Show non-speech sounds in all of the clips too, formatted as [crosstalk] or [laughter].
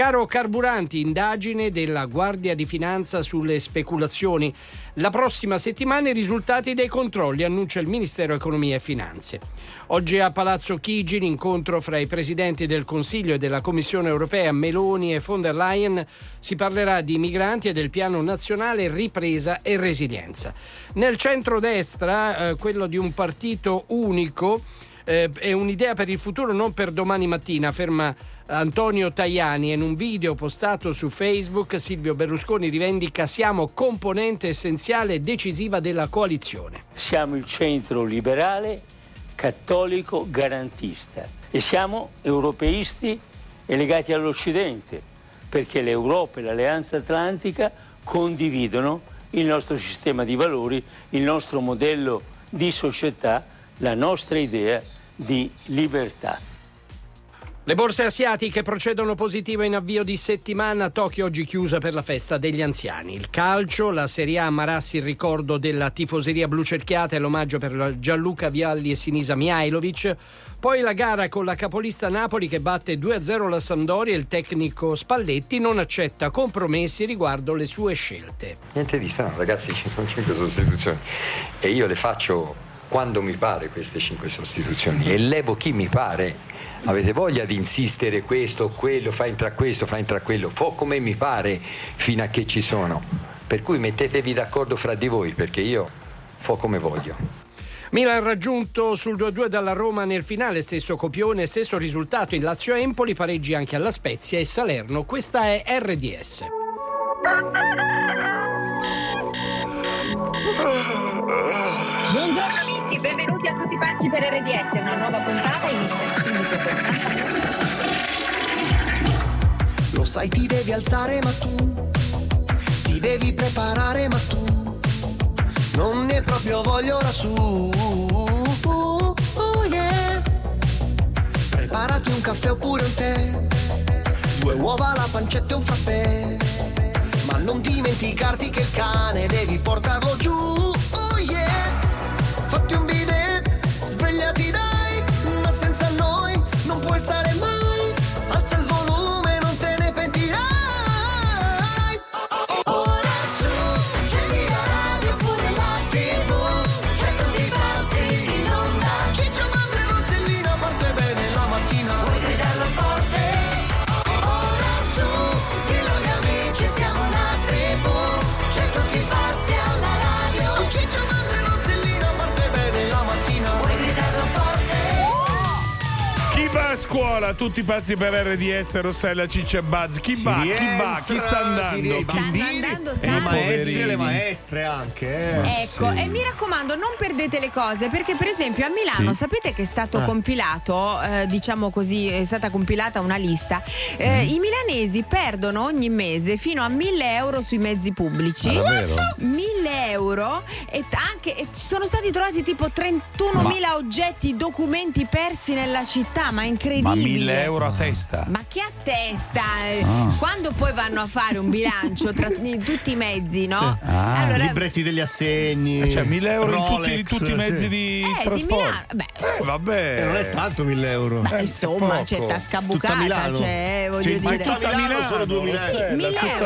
Caro carburanti, indagine della Guardia di Finanza sulle speculazioni. La prossima settimana i risultati dei controlli, annuncia il Ministero Economia e Finanze. Oggi a Palazzo Chigi l'incontro fra i presidenti del Consiglio e della Commissione europea Meloni e von der Leyen si parlerà di migranti e del piano nazionale ripresa e resilienza. Nel centrodestra, eh, quello di un partito unico, eh, è un'idea per il futuro, non per domani mattina, afferma Antonio Tajani in un video postato su Facebook Silvio Berlusconi rivendica siamo componente essenziale e decisiva della coalizione. Siamo il centro liberale, cattolico, garantista e siamo europeisti e legati all'Occidente perché l'Europa e l'Alleanza Atlantica condividono il nostro sistema di valori, il nostro modello di società, la nostra idea di libertà. Le borse asiatiche procedono positive in avvio di settimana, Tokyo oggi chiusa per la festa degli anziani. Il calcio, la Serie A Marassi il ricordo della tifoseria blu cerchiata e l'omaggio per Gianluca Vialli e Sinisa Mihailovic. Poi la gara con la capolista Napoli che batte 2-0 la Sampdoria e il tecnico Spalletti non accetta compromessi riguardo le sue scelte. Niente di strano, ragazzi, ci sono 5 sostituzioni e io le faccio quando mi pare queste 5 sostituzioni e levo chi mi pare avete voglia di insistere questo o quello, fa entrare questo, fa entrare quello, fo come mi pare fino a che ci sono. Per cui mettetevi d'accordo fra di voi perché io fo come voglio. Milan raggiunto sul 2-2 dalla Roma nel finale, stesso copione, stesso risultato in Lazio Empoli, pareggi anche alla Spezia e Salerno. Questa è RDS. Buongiorno amici, benvenuti a tutti pazzi per RDS, una nuova puntata inizia subito Lo sai ti devi alzare ma tu ti devi preparare ma tu non ne proprio voglio su. Oh, oh yeah. Preparati un caffè oppure un tè, due uova, la pancetta e un frappè. Ma non dimenticarti che il cane devi portarlo giù. Non puoi scuola? Tutti pazzi per RDS, Rossella, Ciccia e Buzz. Chi va? Chi va? Chi sta andando? I bambini andando e tanti. i maestri e Poverini. le maestre anche. eh. Ecco, e mi raccomando, non perdete le cose perché, per esempio, a Milano Sì. sapete che è stato Ah. compilato, eh, diciamo così, è stata compilata una lista. Eh, I milanesi perdono ogni mese fino a 1000 euro sui mezzi pubblici. Ma davvero? 1000 euro e anche e ci sono stati trovati tipo 31.000 oggetti, documenti persi nella città, ma incredibile. Ma 1000 euro a testa. Ma che a testa! eh, Ah. Quando poi vanno a fare un bilancio tra [laughs] tutti i mezzi, no? Ah. Allora, Libretti degli assegni. Cioè 1000 euro in tutti, Rolex, in tutti i mezzi sì. di Eh, di trasporto. Milano. Beh, eh, vabbè. E non è tanto 1000 euro. Ma Eh, insomma, poco. c'è tasca Tutta bucata, Milano. cioè, voglio Cioè, ma dire. tutta Milano sono 2000 Sì, euro. 1000 tutta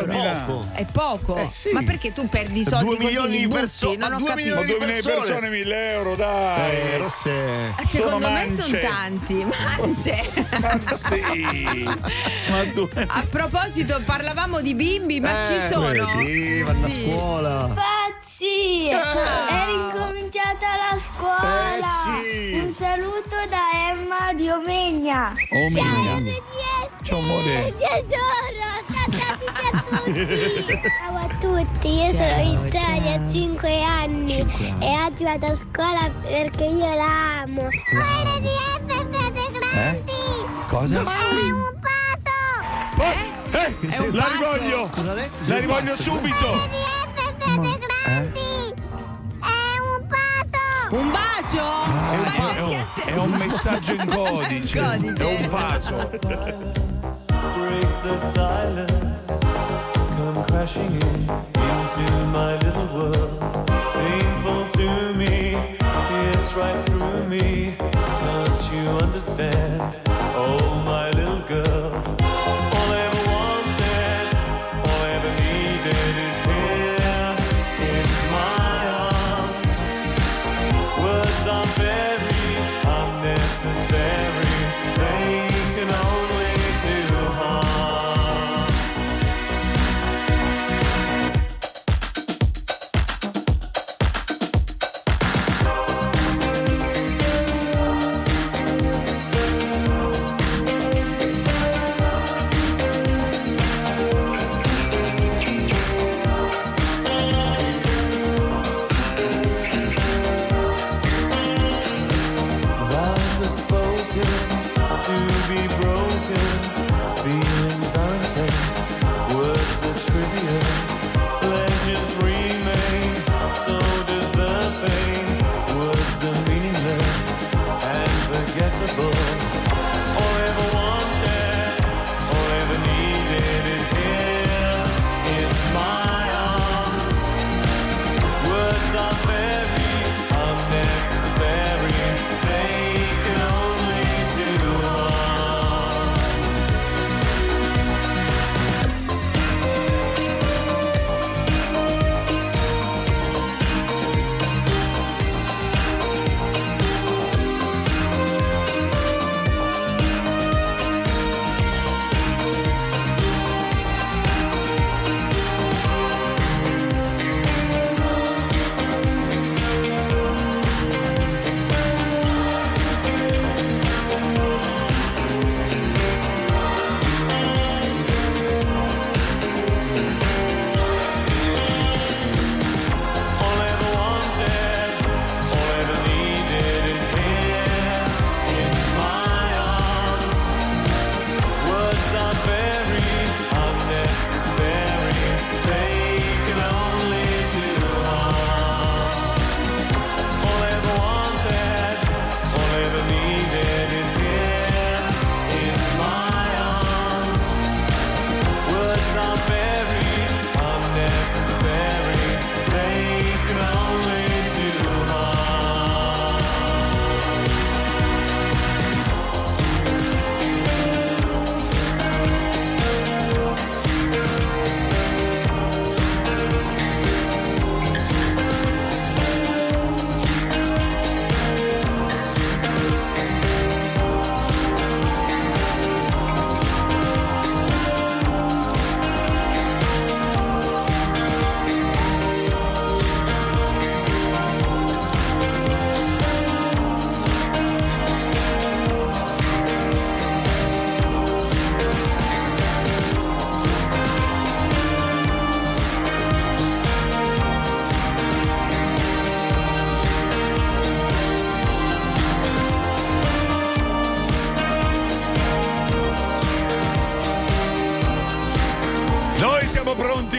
euro. È poco. Eh, sì. Ma perché tu perdi i soldi Due così milioni li di butti? perso- non ma ho due capito. Ma milioni 2000 persone. persone, 1000 euro, dai. Eh, Rosse. Secondo me sono tanti, mance. Ma sì. Ma due. A proposito, parlavamo di bimbi, ma Eh, ci sono. Sì, vanno Sì. a scuola. Pazzi! È ricominciata la scuola! Eh, sì. Un saluto da Emma di Omegna! Oh Ciao. RDS! Ciao, amore. Ciao a tutti, io sono Italia, ho 5 anni e oggi vado a scuola perché io la amo. Oh, RDS siete grandi! Cosa? È un pato! Eh, eh, È un la rivoglio. Cosa ha detto? La rivoglio subito. RDS siete grandi! È un pato! Un bacio? Ah, un bacio è, un, è un messaggio in codice. Un codice. È un vaso. break the silence, come crashing in into my little world. Painful to me, right through me. Can't you understand? Oh, my little girl,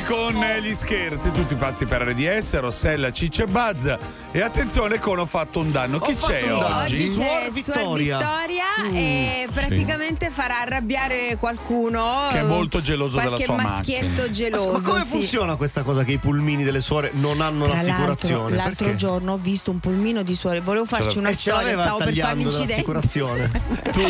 con gli scherzi, tutti pazzi per RDS, Rossella, Ciccia e Buzz. E attenzione con ho fatto un danno. Chi c'è oggi? Oggi Suor Vittoria. Suor Vittoria e praticamente farà arrabbiare qualcuno. Che è molto geloso della qualche sua maschietto macchina. geloso. Ma come sì. funziona questa cosa che i pulmini delle suore non hanno Tra l'altro, l'assicurazione? l'altro Perché? giorno ho visto un pulmino di suore, volevo farci una E ce storia, stavo per fare un incidente. Tu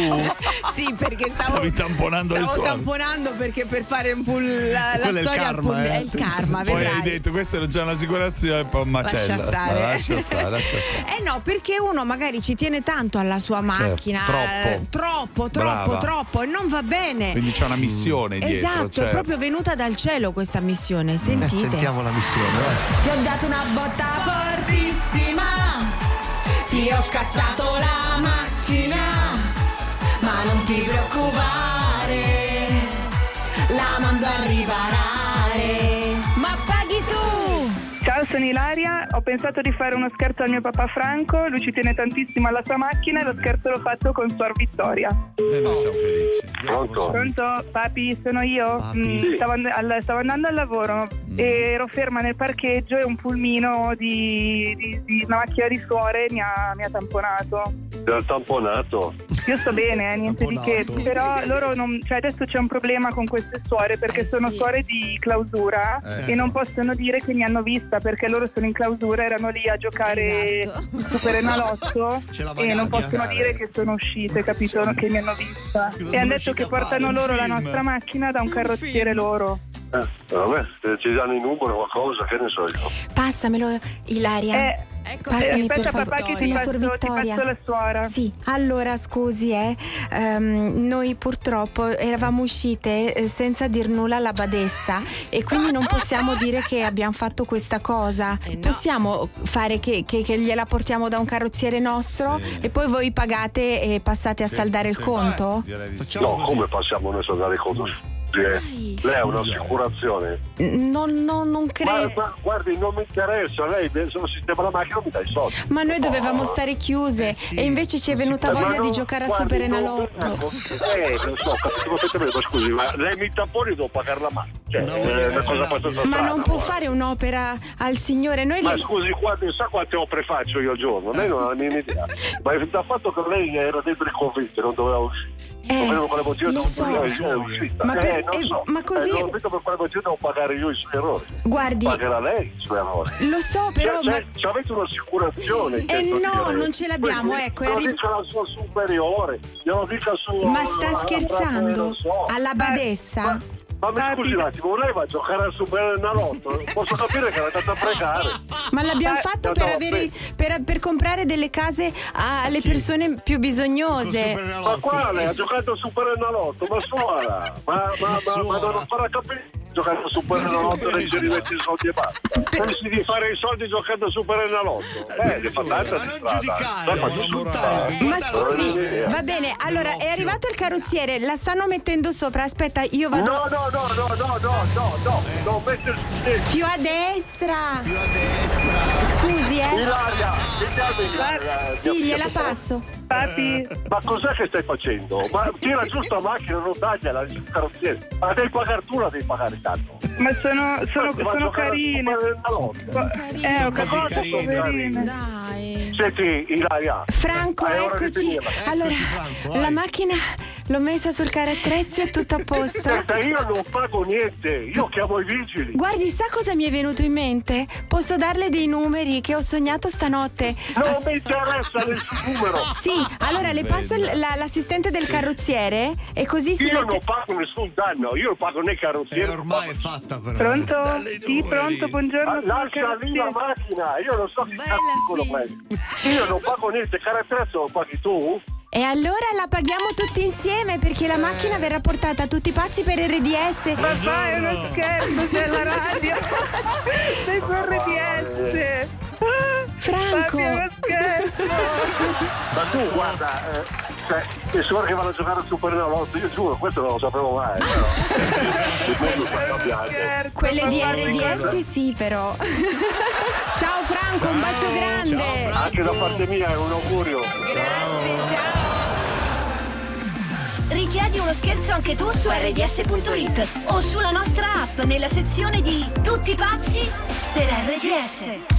sì, perché stavo, Stavi tamponando le stavo suore. tamponando perché per fare un pull, la, la Quello è il storia karma, pull- eh. è il karma, poi vedrai. hai detto questa era già un'assicurazione, poi macella. Lascia stare. Lascia stare, lascia stare. Eh no, perché uno magari ci tiene tanto alla sua macchina. Troppo. eh, troppo, troppo, Brava. troppo e non va bene. Quindi c'è una missione dietro. Esatto, cioè- è proprio venuta dal cielo questa missione. Eh, Sentite. sentiamo la missione. Ti ho dato una botta fortissima. Ti ho scassato la macchina. Ma non ti preoccupare. La mando a sono Ilaria. Ho pensato di fare uno scherzo al mio papà Franco. Lui ci tiene tantissimo alla sua macchina e lo scherzo l'ho fatto con Suor Vittoria. E noi siamo felici. Pronto? Pronto? Papi, sono io. Papi. Mm, stavo, and- al- stavo andando al lavoro Mm. e ero ferma nel parcheggio e un pulmino di, di- di una macchina di suore mi ha, mi ha tamponato. Ha tamponato. Io sto bene, eh, niente di che, però loro non, cioè adesso c'è un problema con queste suore perché Eh, sono sì. suore di clausura Eh. e non possono dire che mi hanno vista perché loro sono in clausura, erano lì a giocare Esatto. Super Enalotto [laughs] e non possono dire che sono uscite, capito? Che mi hanno vista. E hanno detto che portano loro la nostra macchina da un Un carrozziere film. loro. Eh, vabbè, se ci danno i numeri o qualcosa, che ne so io. Passamelo, Ilaria. Eh, Ecco, Passami, eh, aspetta papà che ti passo, ti passo la suora. Sì, allora scusi, eh, ehm, noi purtroppo eravamo uscite eh, senza dir nulla alla badessa e quindi non possiamo dire che abbiamo fatto questa cosa. Eh no. Possiamo fare che, che- che gliela portiamo da un carrozziere nostro e poi voi pagate e passate a saldare il conto? Sì. No, così. come passiamo noi a dare conto? Scusi, eh. Lei ha un'assicurazione? Non, no, non Ma, credo. ma guardi, non mi interessa, lei se non sistema la macchina mi dà i soldi. Ma noi dovevamo stare chiuse e invece ci è venuta Eh, voglia non- di giocare al guardi, Super non- Enalotto. Eh, lo so, perfettamente, ma scusi, ma lei mi tapponi devo pagare la macchina. Cioè, cosa abbastanza Ma strana, non può guarda. fare un'opera al Signore. Noi Ma le- scusi, quante, sa quante opere faccio io al giorno? Lei non ha la minima idea. Ma il dal fatto che lei era dentro i convitti, non doveva uscire. Non vedo quale motivo non so. è uscita. Ma eh, per- non eh, so. ma così- Eh, non per quale motivo devo pagare io i suoi errori. Guardi, Pagherà lei i suoi errori. lo so, però. Cioè, ma- cioè, cioè, avete un'assicurazione. Eh, no, dire. non ce l'abbiamo, Poi, ecco, Glielo arri- dica la sua superiore, glielo dica su. Ma sta alla- scherzando? non. Alla badessa? Ma mi scusi un attimo, lei va a giocare al Super Enalotto? Posso capire che l'avete a pregare. Ma l'abbiamo Eh, fatto no, per, no, avere, per, per comprare delle case alle persone più bisognose. Ma quale? Ha giocato al Super Enalotto? Ma suona! Ma, ma, ma, ma non farà capire giocando su Superenalotto e ci rimetti i soldi e basta. Pensi di fare i soldi giocando su Superenalotto? Eh, eh ne fa tanta di strada. Eh. Ma, eh, ma scusi, va bene, allora è arrivato il carrozziere, la stanno mettendo sopra, aspetta, io vado... No, no, no, no, no, no, no, no, no, mettere... Più a destra! Più a destra! Scusi, eh! Ilaria, sì, gliela passo. Papi. Ma cos'è che stai facendo? Ma tira giù sta macchina, non tagliala, il carrozziere. Ma devi pagare tu, la devi pagare tanto. Ma sono, sono, Ma- ma sono carine. Super Enalotto. Eh, ho Sono capito, così poverine. Dai. Senti, Ilaria. Franco, di eccoci. Allora, la macchina l'ho messa sul carattrezzi, è tutto a posto. Aspetta, io non pago niente, io chiamo i vigili. Guardi, sa cosa mi è venuto in mente? Posso darle dei numeri che ho sognato stanotte. Non mi interessa nessun numero. Sì, allora le passo il- la- l'assistente del carrozziere e così si Io mette... non pago nessun danno, io non pago né E carrozziere. ormai è fatta però. Pronto? Sì, pronto, buongiorno. Ah, sono Lascia lì la carrozziere. macchina, io non so che cazzo lo prendi. Io non pago niente, caratterezzo lo paghi tu? E allora la paghiamo tutti insieme perché la macchina verrà portata a tutti i pazzi per RDS. Papà, è uno scherzo, [laughs] sei alla radio. Sei su RDS. Franco. È. Ma tu guarda, eh, cioè, suore che vanno a giocare al Super Enalotto, io giuro, questo non lo sapevo mai. però. [laughs] Quelle di RDS sì però. [laughs] Ciao Franco, un bacio grande. Anche da parte mia è un augurio. Grazie, ciao. Richiedi uno scherzo anche tu su rds.it o sulla nostra app nella sezione di Tutti pazzi per RDS.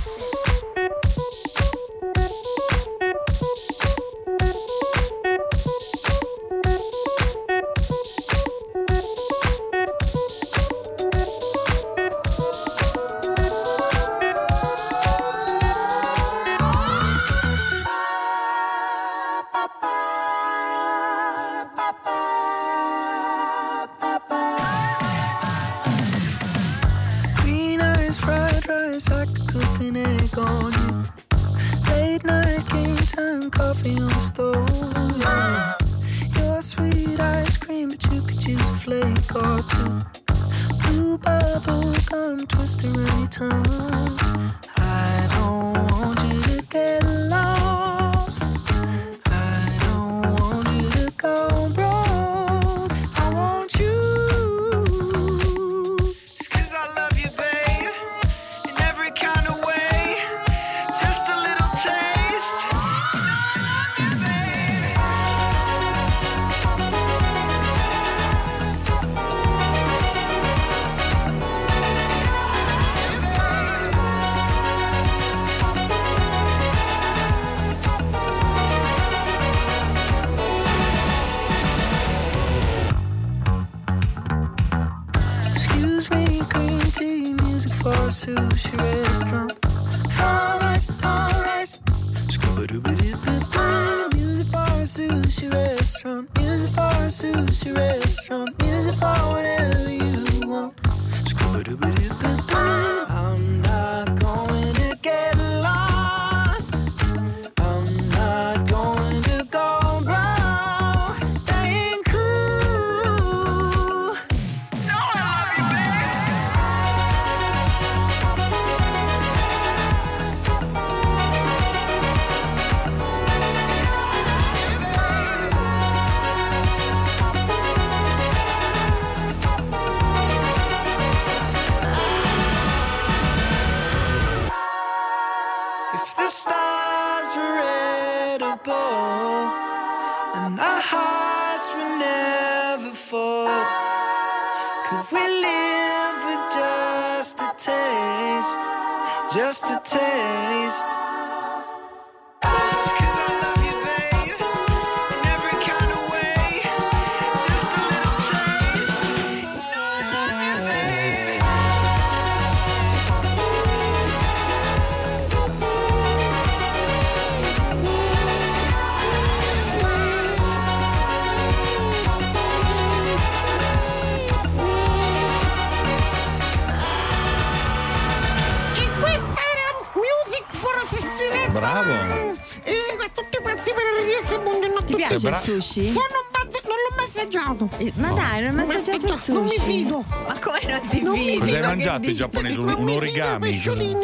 Sushi? Sono un bazz- non l'ho mai assaggiato. Ma dai, non hai mai assaggiato il sushi? Non mi fido. Ma come non ti Non mi fidi? Cosa hai mangiato in giapponese? Un, un mi fido origami?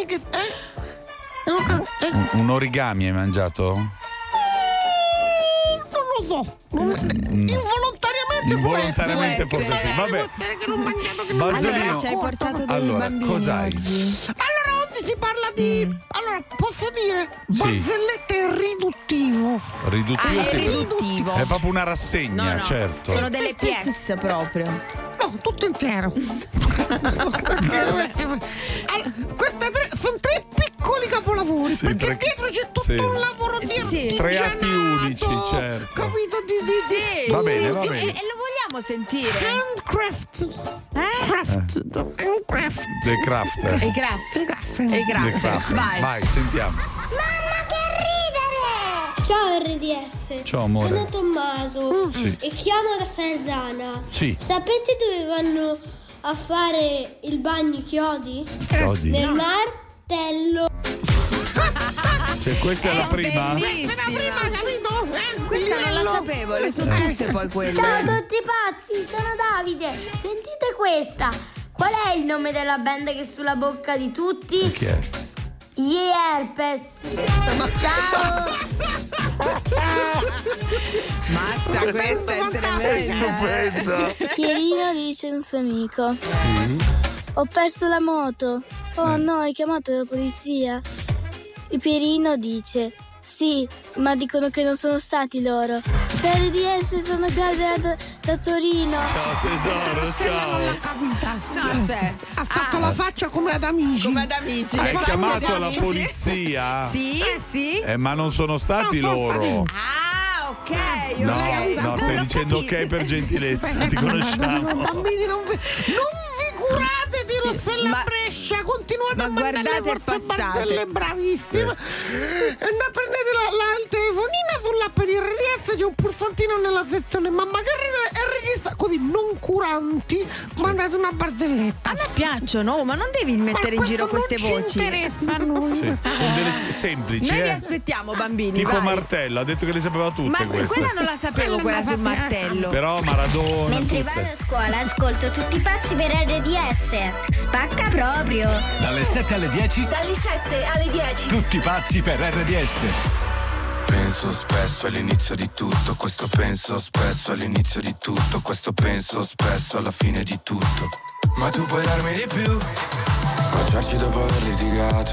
che... Eh? Eh, Un, un origami hai mangiato? non lo so. Non- Involontariamente, Involontariamente può essere. forse sì. Vabbè. Bazzolino. Allora, ci hai portato dei Allora, bambini cos'hai? oggi. Allora, oggi si parla di... Mm. Allora, posso dire? Sì. Barzellette è riduttivo. Ah, è riduttivo. È proprio una rassegna, No, no, certo. sono delle pièce proprio. No, tutto intero. allora, [laughs] queste tre, sono tre piccoli capolavori. Sì, perché tre- dietro c'è tutto sì. un lavoro di Sì. Tre atti unici, certo. Capito? Di, di, Sì, Va bene, sì, va sì. bene. E, e lo vogliamo sentire? Handcraft. Eh? Craft. Handcraft. The Craft. E i graff. E. Craft. Vai. Vai, sentiamo. Ciao RDS. Ciao, amore. Sono Tommaso Sì. e chiamo da Sarzana. Sì. Sapete dove vanno a fare il bagno i chiodi? Chiodi. Nel martello. Cioè, questa è la prima? Bellissima. capito? Eh, Questa non la sapevo, le so tutte poi quelle. Ciao a tutti pazzi, sono Davide. Sentite questa. Qual è il nome della band che è sulla bocca di tutti? Chi è? Gli Herpes. Ciao. [laughs] Mazza, questa è tremenda. Pierino dice a un suo amico. Ho perso la moto. Oh no, hai chiamato la polizia? Il Pierino dice. Sì, ma dicono che non sono stati loro. Ciao RDS, sono Claudia da, da Torino. Ciao tesoro, ciao. Capita. No, aspetta. Ha fatto la faccia come ad amici. Come ad amici. Hai chiamato la amici. polizia? [laughs] Sì, sì. Eh, ma non sono stati No, sono loro. Ah, ok, No, ok. no, stai dicendo ok per gentilezza, ti conosciamo. Bambini, non vi, non vi curate di Rossella Ma- Brescia, continuate ma a mandare guardate le il vostre passato. barzelle, bravissime. Andate a prendere la, la- il telefonino sull'app di RDS, c'è un pulsantino nella sezione mamma che ridere e così non curanti, mandate una barzelletta. A me piacciono, ma non devi mettere in giro queste non voci. Ci interessa [laughs] a noi. Sì, con delle semplici, Noi vi eh. aspettiamo, bambini. Tipo vai. Martello, ha detto che le sapeva tutte Ma queste. quella non la sapevo, quella sul martello. Però Maradona, Mentre vado tutte. a scuola ascolto tutti i pazzi per RDS. Spacca proprio. Dalle 7 alle 10, Dalle 7 alle 10. tutti pazzi per RDS. Penso spesso all'inizio di tutto, questo penso spesso all'inizio di tutto, questo penso spesso alla fine di tutto. Ma tu puoi darmi di più, baciarci dopo aver litigato,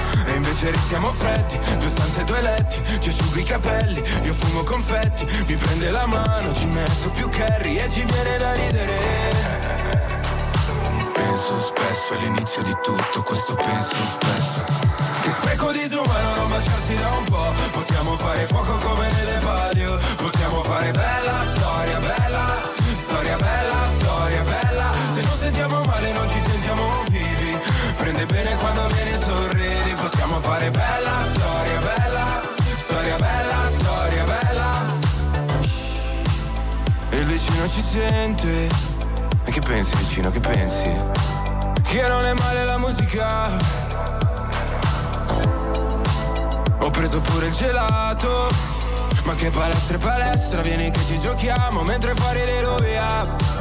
E invece restiamo freddi Due stanze, due letti Ci asciugo i capelli Io fumo confetti Mi prende la mano Ci metto più curry E ci viene da ridere. Penso spesso all'inizio di tutto Questo penso spesso. Che spreco di umano non baciarsi da un po' Possiamo fare fuoco come nelle palio Possiamo fare bella storia, bella Storia bella, storia bella. Se non sentiamo male non ci sentiamo vivi. Prende bene quando viene e Possiamo fare bella storia, bella Storia bella, storia bella. E il vicino ci sente. E che pensi vicino, che pensi? Che non è male la musica. Ho preso pure il gelato. Ma che palestra e palestra Vieni che ci giochiamo Mentre fuori l'eroia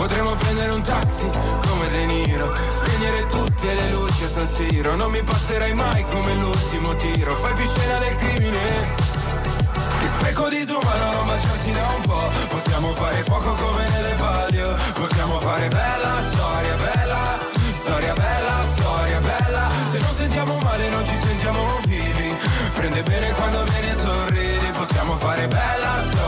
Potremmo prendere un taxi come De Niro Spegnere tutte le luci a San Siro. Non mi passerai mai come l'ultimo tiro. Fai più scena del crimine. Che spreco di disumano non baciarsi da un po' Possiamo fare fuoco come nelle palio. Possiamo fare bella storia, bella Storia bella, storia bella. Se non sentiamo male non ci sentiamo vivi. Prende bene quando viene e sorridi. Possiamo fare bella storia,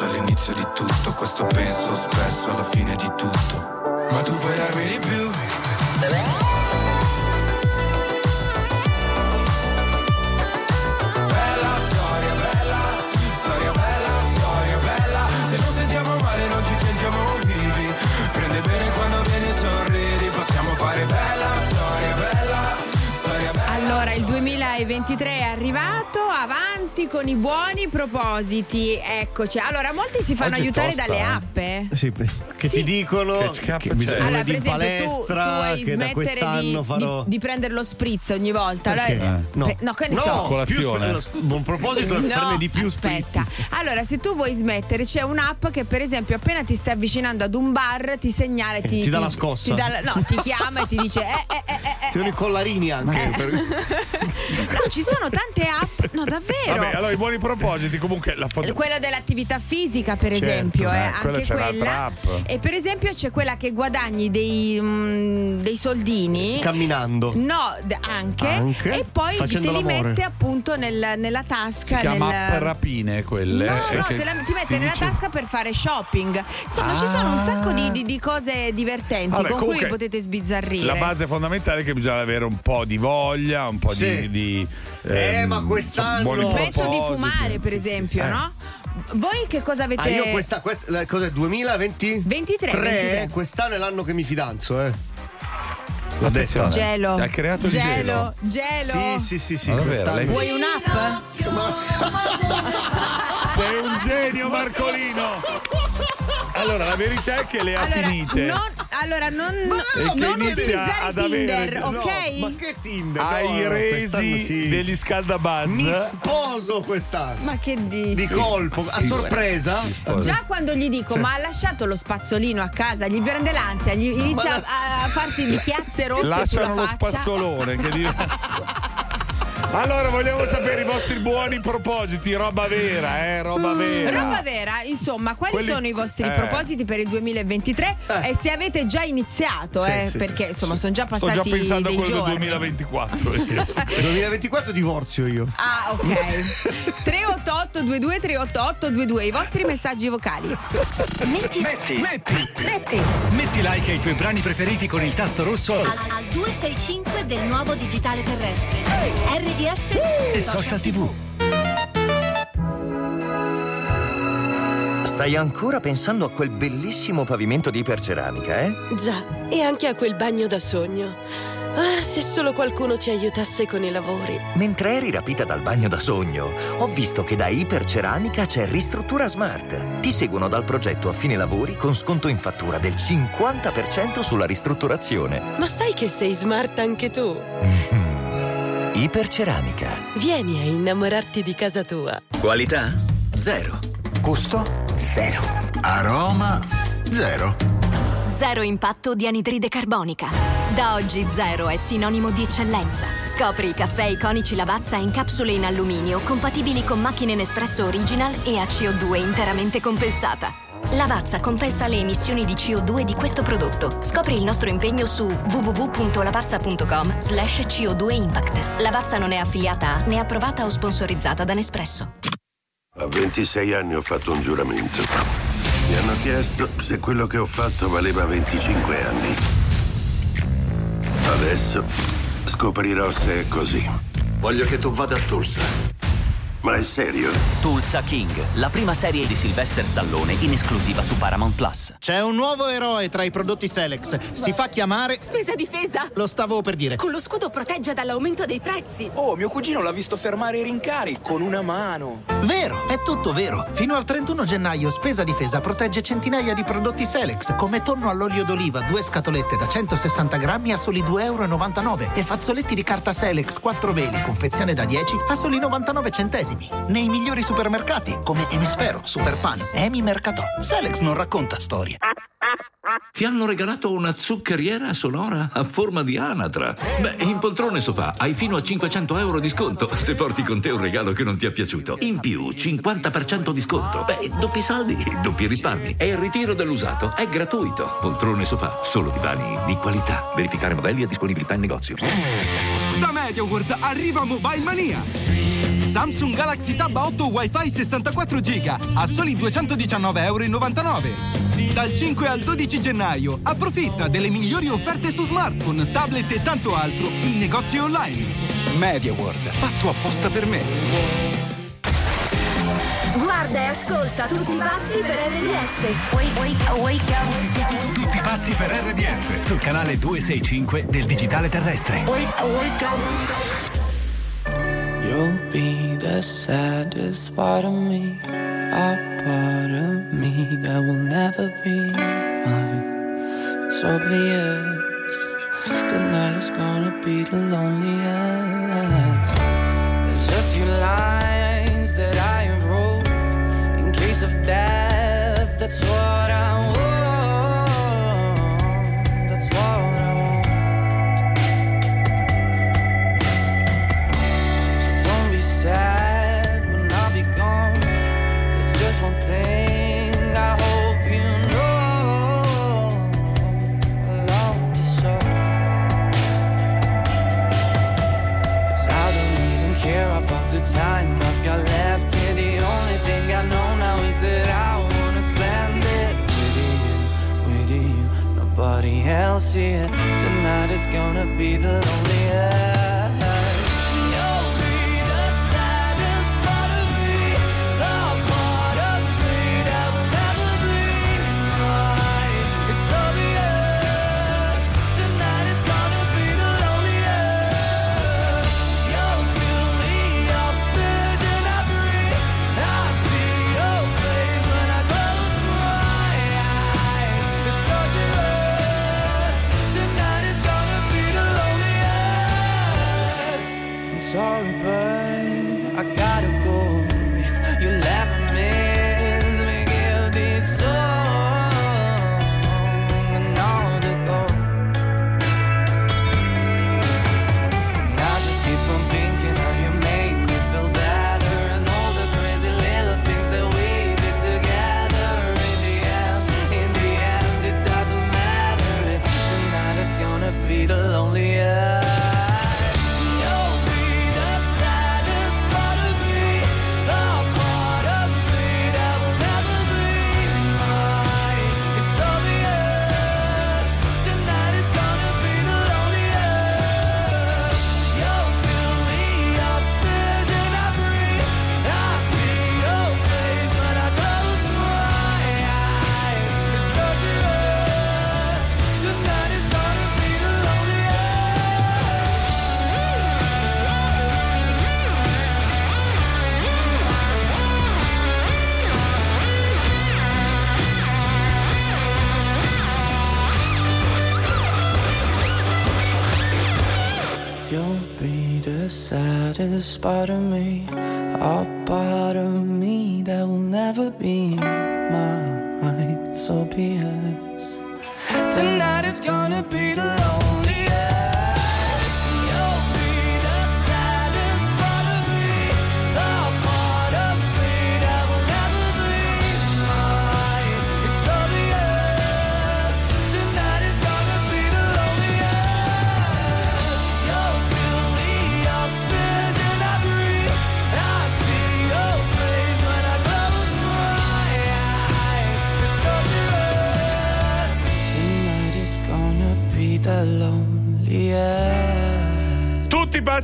spesso all'inizio di tutto Questo penso spesso alla fine di tutto. Ma tu puoi darmi di più 23 è arrivato, avanti con i buoni propositi. Eccoci. Allora, molti si fanno Oggi aiutare tosta, dalle eh. app. Eh. Sì, che sì. ti dicono che, che cioè, allora, per esempio, palestra, tu, tu vuoi smettere di, farò... di, di, prendere lo spritz ogni volta. Allora, eh. no. Pe- no, che ne no, so. Colazione. Più, buon proposito no, prendere di più aspetta. Spritz. Allora, se tu vuoi smettere, c'è un'app che, per esempio, appena ti stai avvicinando ad un bar, ti segnala e ti, ti, ti dà la scossa. Ti dà, no, ti chiama e ti dice: eh, eh, eh, eh, Ci sono i collarini anche. Eh. Per... [laughs] No, ci sono tante app. No, davvero. Vabbè, allora i buoni propositi comunque la foto... Quello dell'attività fisica, per Certo, esempio, eh, eh, anche quella. app. E per esempio c'è quella che guadagni dei, mm, dei soldini. Camminando. No, d- anche, Anche? E poi te li l'amore. mette appunto nel- nella Si tasca. chiama nel... app rapine quelle. No, eh, no, che te la- ti mette ti nella dice- tasca per fare shopping. Insomma, ci sono un sacco di, di- di cose divertenti Vabbè, con comunque, cui potete sbizzarrire. La base fondamentale è che bisogna avere un po' di voglia, un po' Sì. di. di Eh, ehm, ma quest'anno- buoni Smetto di fumare, per esempio, Eh. no? Voi che cosa avete Ah, io questa, questa la- cos'è? 2020? 23, 23. Quest'anno è l'anno che mi fidanzo, eh. Attenzione. detto. Gelo. Hai creato il gelo. Gelo. Sì, sì, sì, sì. Ma davvero, quest'anno- lei- Vuoi un'app? Sei un genio, Marcolino! [laughs] Allora, la verità è che le ha Allora, finite. non, allora, non, che non inizia utilizzare ad avere- Tinder, No, ok? ma che Tinder? Hai No, no, resi sì. degli scaldabuzz. Mi sposo quest'anno. Ma che dici? Di colpo, a Sì, sorpresa. Già quando gli dico, ma ha lasciato lo spazzolino a casa, gli prende l'ansia, gli inizia a, a farsi di chiazze rosse Lasciano sulla lo faccia. spazzolone, che diverso. [laughs] [laughs] Allora, vogliamo sapere i vostri buoni propositi, roba vera, eh, roba vera. Mm, Roba vera, insomma, quali Quelli- sono i vostri eh. propositi per il 2023? E se avete già iniziato, Sì, eh, sì, perché sì, insomma sì. sono già Sto passati già pensando a dei quello del giorni. 2024. io. [laughs] 2024 divorzio io. Ah, ok. 388 22 388 22 i vostri messaggi vocali. Metti, metti, metti, metti like ai tuoi brani preferiti con il tasto rosso Al, al 265 del nuovo digitale terrestre. RDS e social tv. Stai ancora pensando a quel bellissimo pavimento di iperceramica, eh? Già, e anche a quel bagno da sogno. Ah, se solo qualcuno ci aiutasse con i lavori. Mentre eri rapita dal bagno da sogno, ho visto che da Iperceramica c'è Ristruttura Smart. Ti seguono dal progetto a fine lavori con sconto in fattura del 50% sulla ristrutturazione. Ma sai che sei smart anche tu? [laughs] Iperceramica. Vieni a innamorarti di casa tua. Qualità? Zero. Gusto? Zero. Aroma? Zero. Zero impatto di anidride carbonica. Da oggi zero è sinonimo di eccellenza. Scopri i caffè iconici Lavazza in capsule in alluminio compatibili con macchine Nespresso Original e a CO2 interamente compensata. Lavazza compensa le emissioni di CO2 di questo prodotto. Scopri il nostro impegno su www.lavazza.com slash CO2 Impact. Lavazza non è affiliata a né approvata o sponsorizzata da Nespresso. A 26 anni ho fatto un giuramento. Mi hanno chiesto se quello che ho fatto valeva 25 anni. Adesso scoprirò se è così. Voglio che tu vada a Tulsa. Ma è serio? Tulsa King, la prima serie di Sylvester Stallone in esclusiva su Paramount Plus. C'è un nuovo eroe tra i prodotti Selex. Si fa chiamare. Spesa difesa! Lo stavo per dire. Con lo scudo protegge dall'aumento dei prezzi. Oh, mio cugino l'ha visto fermare i rincari con una mano. Vero, è tutto vero. Fino al 31 gennaio Spesa Difesa protegge centinaia di prodotti Selex, come tonno all'olio d'oliva, due scatolette da 160 grammi a soli 2,99 euro e fazzoletti di carta Selex 4 veli, confezione da 10 a soli 99 centesimi. Nei migliori supermercati, come Emisfero, Superpan, Emi Mercatò. Selex non racconta storie. Ti hanno regalato una zuccheriera sonora a forma di anatra. Beh, in poltrone sofà hai fino a 500 euro di sconto se porti con te un regalo che non ti è piaciuto. In più, 50% di sconto. Beh, doppi saldi, doppi risparmi. E il ritiro dell'usato è gratuito. Poltrone sofà, solo divani di qualità. Verificare modelli a disponibilità in negozio. Da MediaWorld arriva Mobile Mania! Samsung Galaxy Tab 8 Wi-Fi 64 GB a soli 219,99 euro. Dal 5 al 12 gennaio approfitta delle migliori offerte su smartphone, tablet e tanto altro in negozi online. MediaWorld, fatto apposta per me. Guarda e ascolta tutti i passi per RDS. Wake, wake, wake up. Tutti pazzi per RDS sul canale 265 del digitale terrestre. Wake, wake up. You'll be the saddest part of me, a part of me that will never be mine. It's obvious tonight is gonna be the loneliest. There's a few lines that I wrote in case of death. That's what time I've got left here. The only thing I know now is that I wanna spend it with you, with you. Nobody else here. Tonight is gonna be the loneliest. bottom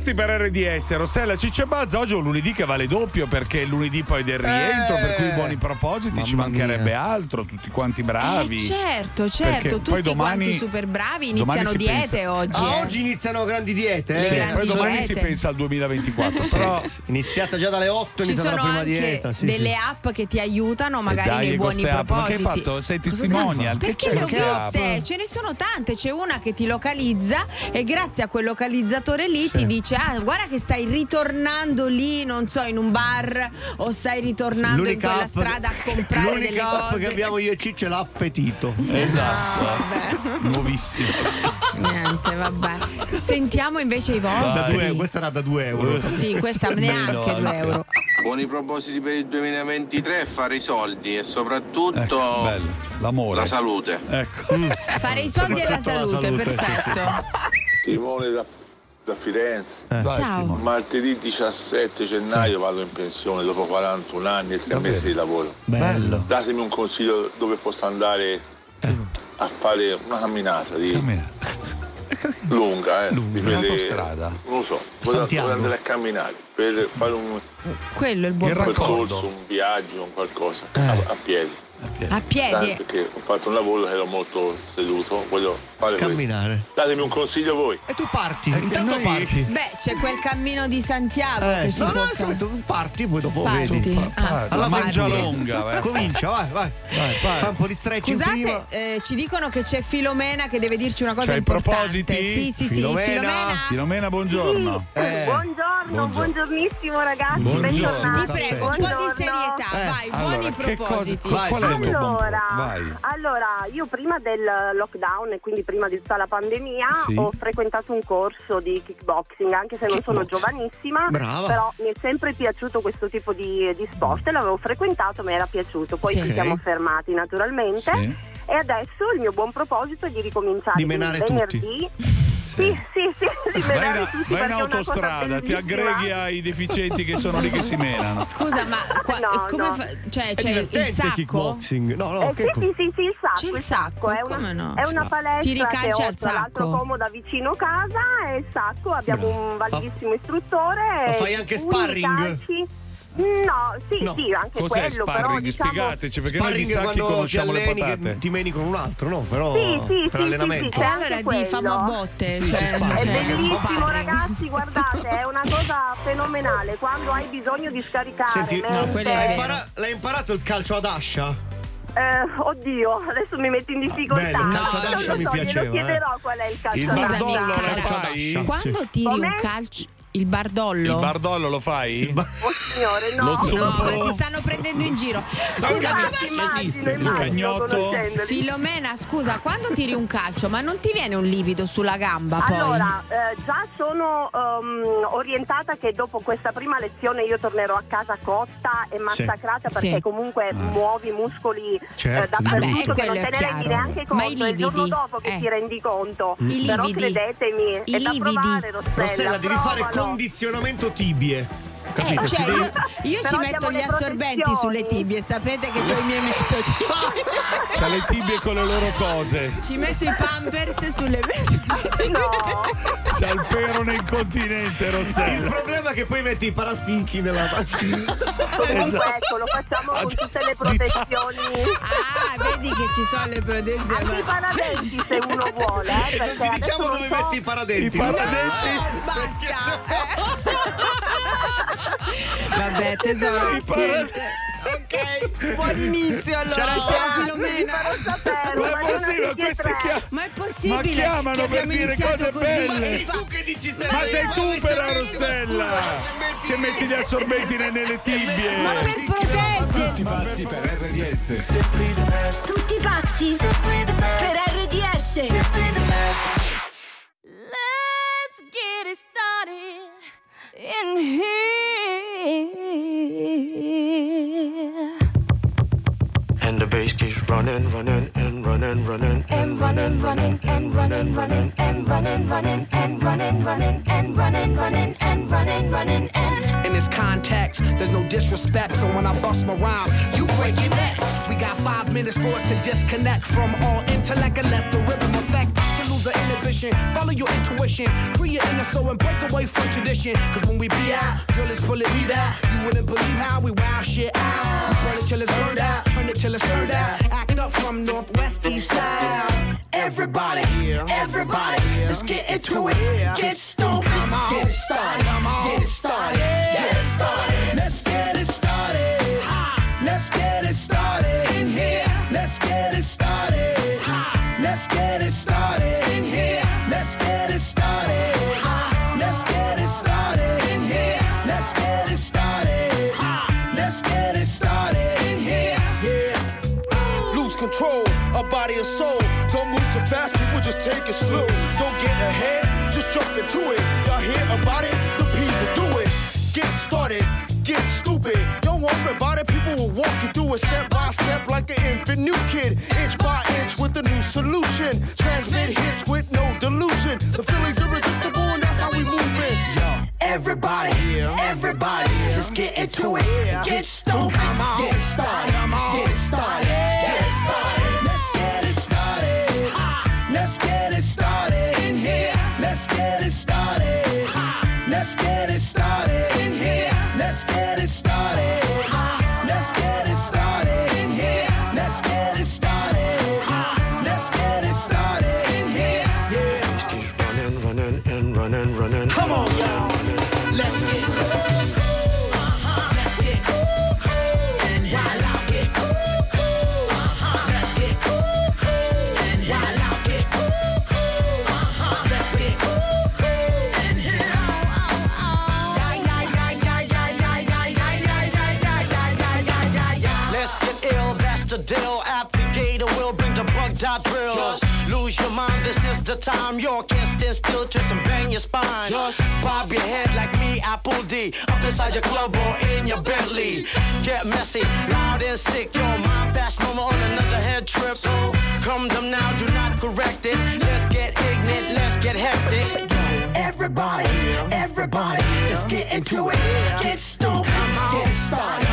pazzi per RDS, Rossella Ciccia e Buzz. Oggi è un lunedì che vale doppio perché è il lunedì poi del rientro, Eh. per cui buoni propositi, ci mancherebbe mia. altro, tutti quanti bravi. Eh, certo, certo, poi tutti domani- quanti super bravi iniziano diete pensa- oggi. Ah, eh. oggi iniziano grandi diete, eh? Sì, grandi poi domani diete. si pensa al 2024. Sì, però sì, sì. Iniziata già dalle 8, Ci sono la prima anche dieta. Sì, delle sì. app che ti aiutano magari Eh dai, nei buoni app, ma che hai propositi. fatto? Sei testimonial? Perché le ho viste? Ce ne sono tante, c'è una che ti localizza e grazie a quel localizzatore lì ti dice "Ah, guarda che stai ritornando lì, non so, in un bar o stai ritornando in L'unica quella app- strada a comprare delle L'unica app cose". che abbiamo io e Ciccio l'appetito. Esatto. Nuovissimo. Niente, vabbè. Sentiamo invece i vostri. due- questa era da 2 euro. Sì, questa neanche 2 anche. euro. Buoni propositi per il 2023 fare i soldi e soprattutto Ecco, bello. L'amore. la salute. Ecco. Fare i soldi e la salute, perfetto. Simone da, da Firenze. Eh. Vai, Ciao. Simone. Martedì 17 gennaio vado in pensione dopo 41 anni e 3 Davvero? mesi di lavoro. Bello. Datemi un consiglio dove posso andare a fare una camminata di lunga, eh. di quelle- Un'autostrada? Non lo so, voglio, andare a camminare per fare un, Quello è il buon Il percorso, un viaggio, un qualcosa a, a piedi. A piedi. Perché ho fatto un lavoro che ero molto seduto, voglio fare Camminare. questo. Datemi un consiglio voi. E tu parti, intanto noi- parti. Beh, c'è quel cammino di Santiago Eh, che si no, no, tu parti, poi dopo Parti. vedi. Ah. La mangia longa, eh. Comincia, vai, vai. vai. Fa un po' di stretching Scusate, prima. eh, ci dicono che c'è Filomena che deve dirci una cosa C'hai importante. propositi? Sì, sì, sì. Filomena. Filomena. Filomena, buongiorno. Eh, Buongiorno, Buongiorno. buongiornissimo ragazzi, Buongiorno. bentornati. Ti prego, un po' di serietà, Eh, vai, allora, buoni che cosa- buon Allora, allora, io prima del lockdown e quindi prima di tutta la pandemia Sì. ho frequentato un corso di kickboxing, anche se non sono giovanissima, Brava. però mi è sempre piaciuto questo tipo di, di sport e l'avevo frequentato, mi era piaciuto, poi Sì. ci siamo fermati naturalmente Sì. e adesso il mio buon proposito è di ricominciare Di quindi menare venerdì. Sì, sì, sì, di Vai in, tutti vai in autostrada, ti aggreghi ai deficienti che sono lì che si menano. Scusa, ma qua- No, come no. fa- cioè, c'è il il sacco? kickboxing. No, no, Eh, che sì, sì, sì, sì, il sacco. C'è il sacco, È come una, no? è una palestra Tiri che ho al tra l'altro comoda vicino casa e il sacco abbiamo un validissimo istruttore. Ma fai anche sparring? calci- No, sì, No. sì, anche Cos'è quello, però sparring? diciamo... Spiegateci, perché noi di Sparring è sacchi quando ti conosciamo le alleni patate. che ti meni con un altro, no? Però Sì, sì, per sì, allenamento. sì, sì, allora di famo a botte. Sì, cioè. È bellissimo sparring. ragazzi, guardate, è una cosa fenomenale. Quando hai bisogno di scaricare Senti, mente- quello è hai, vero. impara- l'hai imparato il calcio ad ascia? Eh, oddio, adesso mi metti in difficoltà. bello, il calcio ad ascia mi so, piaceva, Glielo chiederò qual è il calcio Il ad ascia. bardollo lo calcio ad fai? ascia. Quando tiri Come? un calcio, il bardollo. Il bardollo lo fai? Oh signore, no. Lo No, ma ti stanno prendendo in giro. Scusa, Infatti, immagino, esiste, il cagnotto? Filomena, scusa, quando tiri un calcio, ma non ti viene un livido sulla gamba poi? Allora, eh, già sono ehm, orientata che dopo questa prima lezione io tornerò a casa cotta e massacrata perché Sì. comunque muovi muscoli Certo, eh, dappertutto che non te ne rendi neanche Ma i conto. È il giorno lividi? dopo che Eh. ti rendi conto. I Però lividi? credetemi, I è da lividi? provare Rossella. Rossella, devi fare provalo. Condizionamento tibie. Eh, Capito? cioè, Ti devi- io, ci metto gli assorbenti sulle tibie, sapete che ho i miei metodi. C'ha le tibie con le loro cose. Ci metto i pampers sulle No. C'ha il perone incontinente, Il Rossella. problema è che poi metti i parastinchi nella Comunque Esatto. ecco, lo facciamo con tutte le protezioni. Ah, vedi che ci sono le protezioni. Anche i paradenti se uno vuole, eh, non adesso diciamo dove so- metti i paradenti. I paradenti. Basta. Vabbè, tesoro. Ok, buon inizio allora. Ciao. Ciao Filomena. Ma è ma possibile tre. chiamate? Ma è possibile Ma chiamano che per dire cose così? belle. Ma Sei tu che dici sempre Ma sei tu però, sei Rossella, che metti gli assorbenti nelle Ma tibie. per proteggere. Tutti pazzi per RDS. Tutti pazzi per RDS. Let's get it started in here. And the bass keeps running, running, and running, running, And running, running, and running, running, and running, running, and running, running, and running, running, and running, running, and. In this context, there's no disrespect, so when I bust my rhyme, you break your necks. We got five minutes for us to disconnect from all intellect and let the rhythm affect. Lose the inhibition. Follow your intuition, free your inner soul and break away from tradition. Cause when we be out, girl, it's pulling me out. You wouldn't believe how we wow shit out. We burn it till it's burned out, turn it till it's turned out. Act up from northwest, east side. Everybody, everybody, let's get into it. Get stoned, get it started, get it started, get it started. Let's get it started. Don't get ahead, just jump into it. Y'all hear about it? The P's will do it. Get started, get stupid. Don't worry about it, people will walk you through it step by step like an infant new kid. Inch by inch with a new solution. Transmit hits with no delusion. The feeling's irresistible and that's how we move it. Everybody, everybody, let's get into it. Get this is the time. You can't stand still, twist and bang your spine. Just bob your head like me, Apple D. Up inside your club or in your Bentley. Get messy, loud and sick. Your mind fast, no more on another head trip. So come them now, do not correct it. Let's get ignorant, let's get hectic. Everybody, everybody, let's get into it. Get stoked, get started,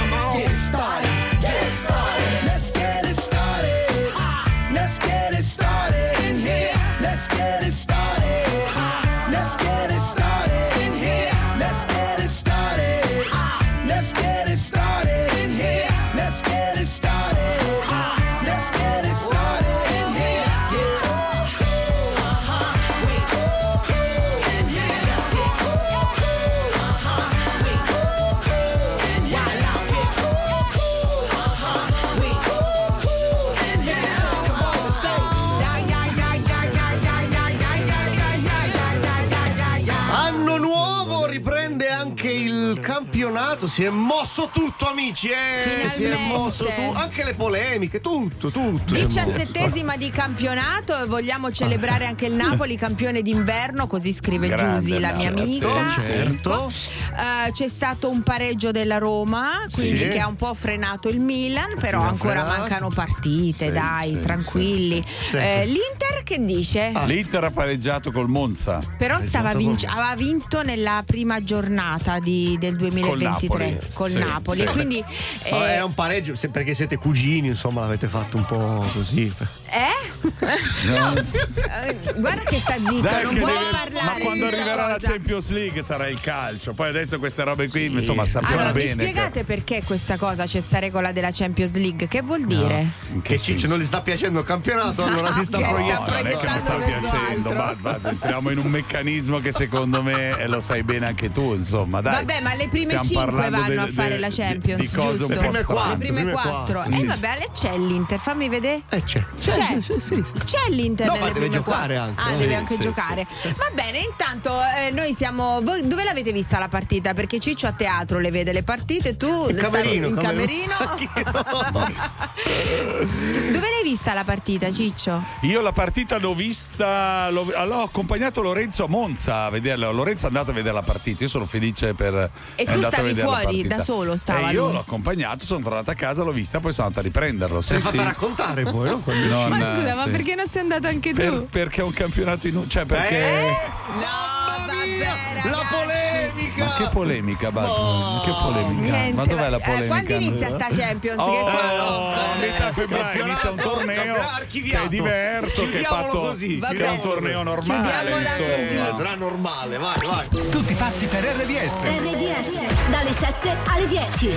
campionato. Si è mosso tutto, amici. Eh? Si è mosso tutto. Anche le polemiche, tutto, tutto. Diciassettesima di campionato e vogliamo celebrare anche il Napoli campione d'inverno, così scrive Grande Giusy, la mia amica. Certo. Eh, c'è stato un pareggio della Roma, quindi Sì. che ha un po' frenato il Milan, però Abbiamo ancora frenato. mancano partite, Sì, dai, sì, tranquilli. sì. Eh. L'Inter che dice? L'Inter ha pareggiato col Monza. Però stava vinc- aveva vinto nella prima giornata di- del 2023 Napoli. col Sì, Napoli. sì. Quindi eh, era un pareggio perché siete cugini, insomma, l'avete fatto un po' così. Eh? [laughs] Eh, Guarda che sta zitto, Dai, non che può deve- parlare. ma quando di arriverà la. Champions League sarà il calcio. Poi adesso queste robe qui, insomma, sappiamo Allora, mi bene. che- spiegate perché questa cosa c'è sta regola della Champions League? Che vuol dire? Che Ciccio non gli sta piacendo il campionato, allora si sta Che sta No, proiettando. non è che mi sta piacendo, ma, ma entriamo in un meccanismo che secondo me e lo sai bene anche tu, insomma, dai. Vabbè, ma le prime Stiamo 5 parlando vanno a de- fare de- la di- Champions, di cose giusto? un po' Prime strane. quattro, Le prime prime 4. quattro, Eh sì. vabbè, c'è l'Inter, fammi vedere. Eh, c'è. C'è, sì, sì. C'è l'Inter No, ma deve giocare anche. Ah, Sì, deve anche sì, giocare. Va bene, intanto eh, noi siamo. Voi dove l'avete vista la partita? Perché Ciccio a teatro le vede le partite, tu In camerino, in camerino. camerino. [laughs] dove vista la partita, Ciccio? Io la partita l'ho vista, l'ho, allora, ho accompagnato Lorenzo a Monza a vederla. Lorenzo è andato a vedere la partita, io sono felice per. E tu stavi fuori, da solo stava E io l'ho accompagnato, sono tornato a casa, l'ho vista, poi sono andato a riprenderlo. Se l'hai Sì, fatta sì. raccontare poi, no? [laughs] Non, ma scusa, eh, ma sì. perché non sei andato anche tu? Per- perché è un campionato in cioè perché No, vabbè, La polemica! che polemica, Buzz. Che polemica. Niente, Ma dov'è la eh, polemica? quando inizia sta Champions? che Oh, qua- a metà febbraio inizia un torneo che è diverso, che è Chiudiamolo fatto così. che è un torneo normale. insomma. Sarà normale, vai, vai. Tutti pazzi per RDS. RDS dalle 7 alle 10.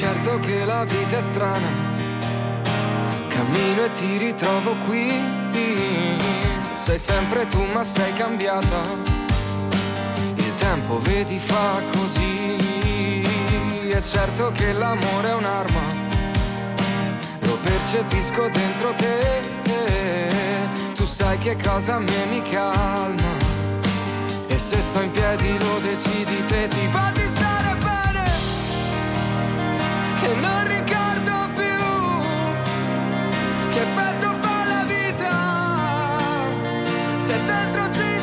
Certo che la vita è strana, cammino e ti ritrovo qui. Sei sempre tu ma sei cambiata, il tempo vedi fa così. È certo che l'amore è un'arma, lo percepisco dentro te. Tu sai che cosa a me mi calma. E se sto in piedi lo decidi te, ti fa di stare bene non ricordo più. Che effetto fa la vita se dentro ci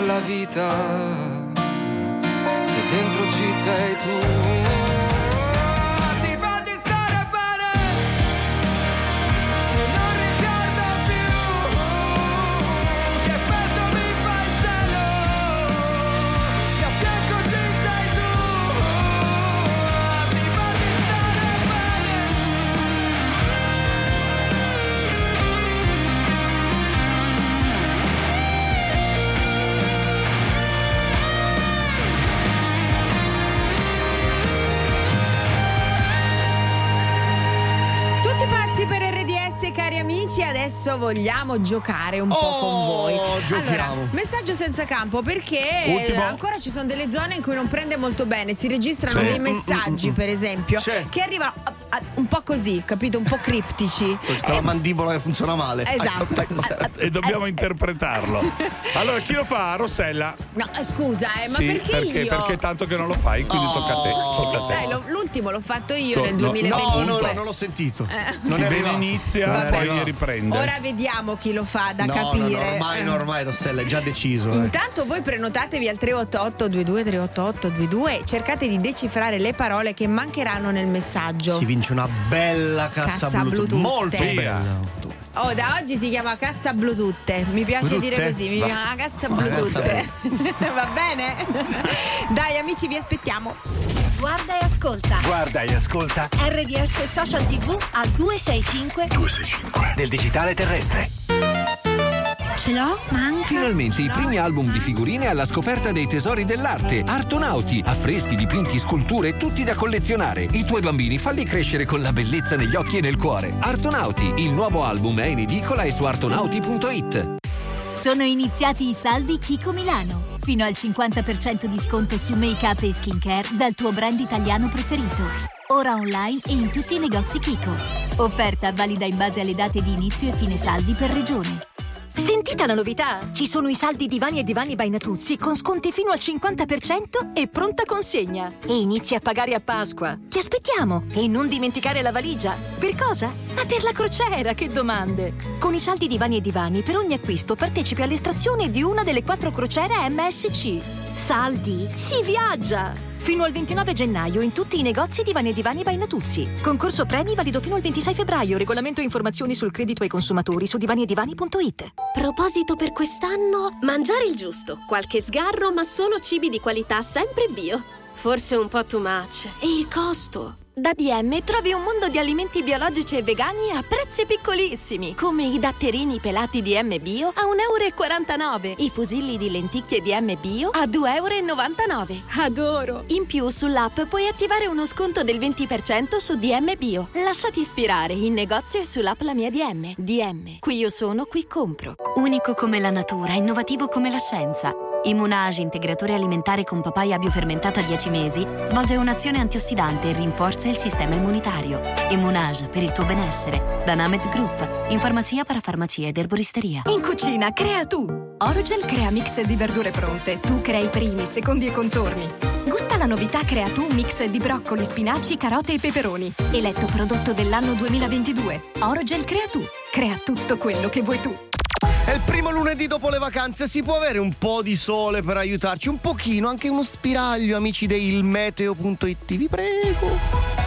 la vita se dentro ci sei tu. Amici. Adesso vogliamo giocare un po' Oh, con voi. giochiamo. Allora, messaggio senza campo perché Ultimo. eh, ancora ci sono delle zone in cui non prende molto bene. Si registrano Sì. dei Mm, messaggi, mm, mm. per esempio, Sì. che arrivano un po' così, capito? Un po' criptici. Con la mandibola che funziona male. Esatto. E dobbiamo interpretarlo. [laughs] Allora, chi lo fa? Rossella. No, eh, scusa, eh, ma sì, perché, perché, io? perché tanto che non lo fai, quindi tocca a te. Tocca a te. Sai, lo- l'ultimo l'ho fatto io To- nel no, 2022. No, no, no, non l'ho sentito. Eh. Non è arrivato. inizia, Non è poi arrivato. riprende. Ora vediamo chi lo fa da no, capire. No, no, ormai, Eh. no, ormai Rossella è già deciso. eh. Intanto voi prenotatevi al 388 22 388 22 e cercate di decifrare le parole che mancheranno nel messaggio. Si vince una bella cassa, Cassa Bluetooth. Bluetooth. Molto bella. Oh, da oggi si chiama cassa Bluetooth. Mi piace Bluetooth? dire così, mi Va. chiama cassa Bluetooth. [laughs] Va bene? [laughs] Dai amici, vi aspettiamo. Guarda e ascolta. Guarda e ascolta RDS Social TV al 265 del digitale terrestre. Ce l'ho, manca. Finalmente i primi album di figurine alla scoperta dei tesori dell'arte. Artonauti, affreschi, dipinti, sculture, tutti da collezionare. I tuoi bambini falli crescere con la bellezza negli occhi e nel cuore. Artonauti, il nuovo album è in edicola e su artonauti.it. Sono iniziati i saldi Kiko Milano. Fino al 50% di sconto su make-up e skincare dal tuo brand italiano preferito. Ora online e in tutti i negozi Kiko. Offerta valida in base alle date di inizio e fine saldi per regione. Sentite la novità! Ci sono i saldi divani e divani by Natuzzi con sconti fino al 50% e pronta consegna. E inizi a pagare a Pasqua. Ti aspettiamo! E non dimenticare la valigia. Per cosa? Ma per la crociera, che domande! Con i saldi divani e divani per ogni acquisto partecipi all'estrazione di una delle quattro crociere MSC. Saldi? Si viaggia! Fino al 29 gennaio in tutti i negozi Divani e Divani by Natuzzi. Concorso premi valido fino al 26 febbraio. Regolamento e informazioni sul credito ai consumatori su divaniedivani.it. Proposito per quest'anno, mangiare il giusto. Qualche sgarro, ma solo cibi di qualità sempre bio. Forse un po' too much. E il costo? Da DM trovi un mondo di alimenti biologici e vegani a prezzi piccolissimi, come i datterini pelati DM Bio a 1,49 euro, i fusilli di lenticchie DM Bio a 2,99 euro. Adoro! In più sull'app puoi attivare uno sconto del 20% su DM Bio. Lasciati ispirare in negozio e sull'app La Mia DM. DM. Qui io sono, qui compro. Unico come la natura, innovativo come la scienza. Immunage, integratore alimentare con papaya biofermentata 10 mesi, svolge un'azione antiossidante e rinforza il sistema immunitario. Immunage, per il tuo benessere. Da Named Group, in farmacia, parafarmacia ed erboristeria. In cucina, crea tu! Orogel crea mix di verdure pronte. Tu crei primi, secondi e contorni. La novità Crea tu mix di broccoli, spinaci, carote e peperoni. Eletto prodotto dell'anno 2022. Orogel Crea tu. Crea tutto quello che vuoi tu. È il primo lunedì dopo le vacanze, si può avere un po' di sole per aiutarci, un pochino, anche uno spiraglio, amici del meteo.it, vi prego.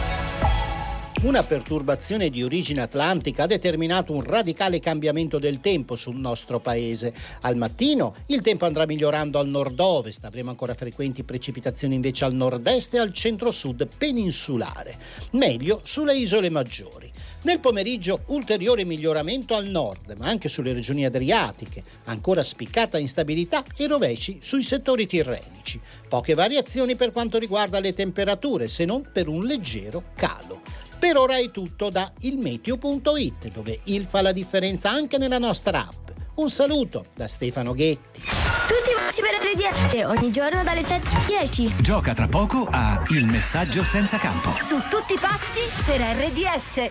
Una perturbazione di origine atlantica ha determinato un radicale cambiamento del tempo sul nostro paese. Al mattino il tempo andrà migliorando al nord-ovest, avremo ancora frequenti precipitazioni invece al nord-est e al centro-sud peninsulare. Meglio sulle isole maggiori. Nel pomeriggio ulteriore miglioramento al nord, ma anche sulle regioni adriatiche, ancora spiccata instabilità e rovesci sui settori tirrenici. Poche variazioni per quanto riguarda le temperature, se non per un leggero calo. Per ora è tutto da ilmeteo.it, dove il fa la differenza anche nella nostra app. Un saluto da Stefano Ghetti. Tutti pazzi per RDS e ogni giorno dalle 7 alle 10. Gioca tra poco a Il messaggio senza campo. Su tutti pazzi per RDS.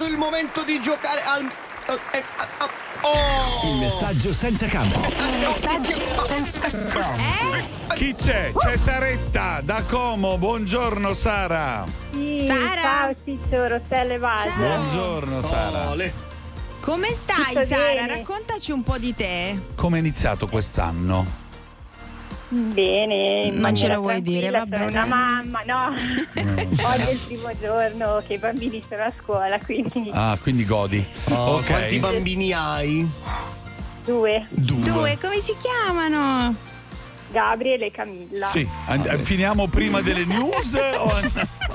arrivato il momento di giocare al. eh, eh, Oh! Il messaggio senza campo. Chi c'è? C'è Saretta da Como. Buongiorno Sara. Sì, Sara? Ciao Ciccio, Rosselle Vaso. Buongiorno Sara. Come stai, Tutto Sara? bene. Raccontaci un po' di te. Come è iniziato quest'anno? Bene, in Non ce lo vuoi dire, va sono bene. una mamma, no. [laughs] [laughs] Oggi è il primo giorno che i bambini sono a scuola, quindi Ah, quindi godi. Oh, ok. Quanti bambini hai? due. Due, come si chiamano? Gabriele e Camilla. Sì, and- finiamo prima delle news o...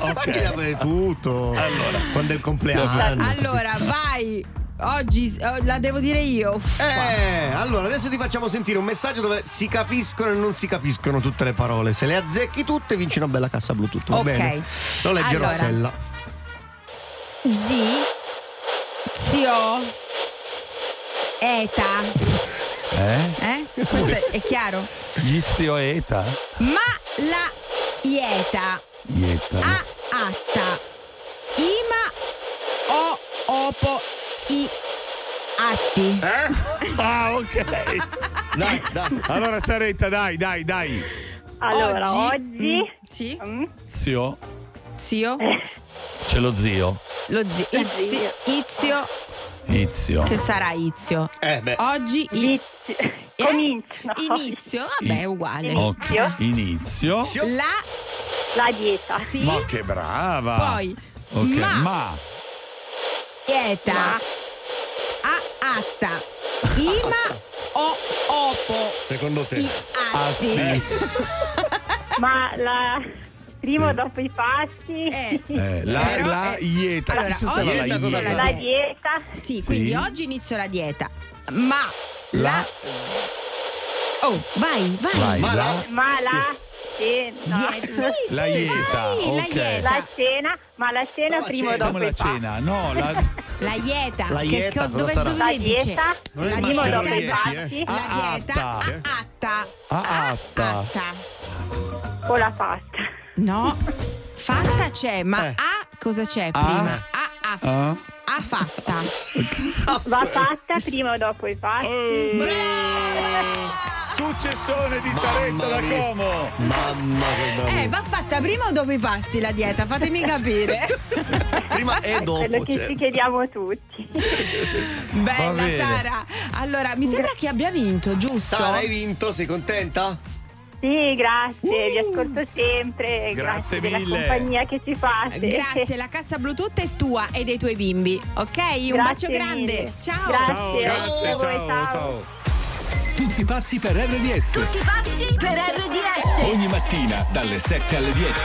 [laughs] Ma che avete tutto? Allora. Quando è il compleanno. Allora, vai. Oggi oh, la devo dire io. Uffa. Eh, allora adesso ti facciamo sentire un messaggio dove si capiscono e non si capiscono tutte le parole. Se le azzecchi tutte, vinci una bella cassa Bluetooth. Va Ok. bene? Lo legge Allora. Rossella. G. Zio. Eta. Eh? Eh? Questo è, è chiaro? Gizio Eta? Ma la Ieta. Ieta. A atta. Ima o opo i asti. Eh? Ah, ok. Dai, dai. Allora Saretta, dai, dai, dai. Allora, Oggi- oggi... Mm, sì. Mm, Zio? Zio. C'è lo zio. Lo zio. Izio. Izio. Izio. Che sarà Izio? Eh, beh. Oggi i- Comincio. no. inizio. Vabbè, è uguale. Ok. Inizio. La La dieta. sì. Ma che brava. Poi Ok, ma, ma. Eta. A atta. Ima o opo Secondo te? i asti. Asti. [laughs] Ma la... Primo dopo i passi. [laughs] Eh, la, Però, la eh, ieta. allora, Cosa oggi sarà la inizio ieta? la La dieta. Sì, quindi Sì. oggi inizio la dieta. Ma la, La- Oh, vai, vai. Vai, Ma la, la- Ma la cena. Die- sì, La sì, ieta, vai, la ok. ieta. La cena, ma la cena la primo cena. dopo come la cena? No, la [laughs] La ieta. La ieta dove, sarà? dove La dice? dieta, Non è La primo maschile, dopo i eh? passi. La Ah, dieta. atta. A atta. Ah, A atta. atta. o la pasta. No. Fatta c'è, ma Eh. a cosa c'è A? prima? A, a, Ah? A fatta. Va fatta prima o dopo i passi. Successone di Saretta da. Como. Mamma che. Eh, va fatta prima o dopo i pasti la dieta? Fatemi [laughs] capire. Prima e dopo. Quello che cioè. ci chiediamo tutti. Bella. Sara. Allora, mi sembra che abbia vinto, giusto? Sara, hai vinto? Sei contenta? Sì, grazie, vi ascolto sempre. Grazie della mille. compagnia che ci fate. Grazie, la cassa Bluetooth è tua e dei tuoi bimbi, ok? Un bacio Grazie grande. mille. Ciao. Grazie. Ciao, Grazie grazie, a voi, ciao, ciao. ciao. Tutti pazzi per RDS. Tutti pazzi per RDS. Ogni mattina dalle 7 alle 10.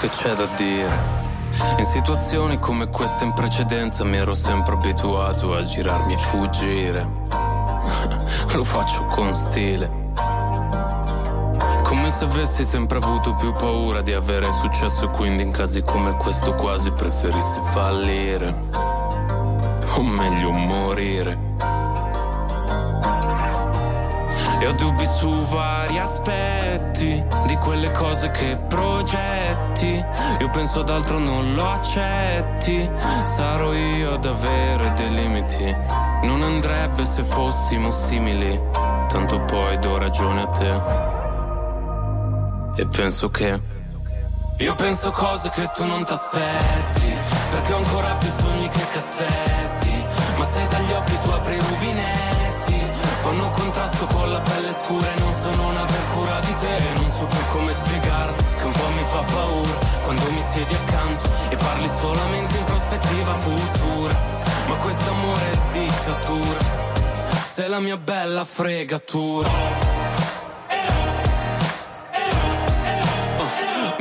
Che c'è da dire? In situazioni come queste in precedenza mi ero sempre abituato a girarmi e fuggire. Lo faccio con stile. Come se avessi sempre avuto più paura di avere successo e quindi in casi come questo quasi preferissi fallire. O meglio morire. E ho dubbi su vari aspetti di quelle cose che progetti. Io penso ad altro, non lo accetti. Sarò io ad avere dei limiti. Non andrebbe se fossimo simili, tanto poi do ragione a te. E penso che... Io penso cose che tu non ti aspetti, perché ho ancora più sogni che cassetti. Ma se dagli occhi tu apri i rubinetti, fanno contrasto con la pelle scura e non so non aver cura di te. E non so più come spiegarlo, che un po' mi fa paura quando mi siedi accanto e parli solamente in prospettiva futura ma quest'amore è dittatura, sei la mia bella fregatura.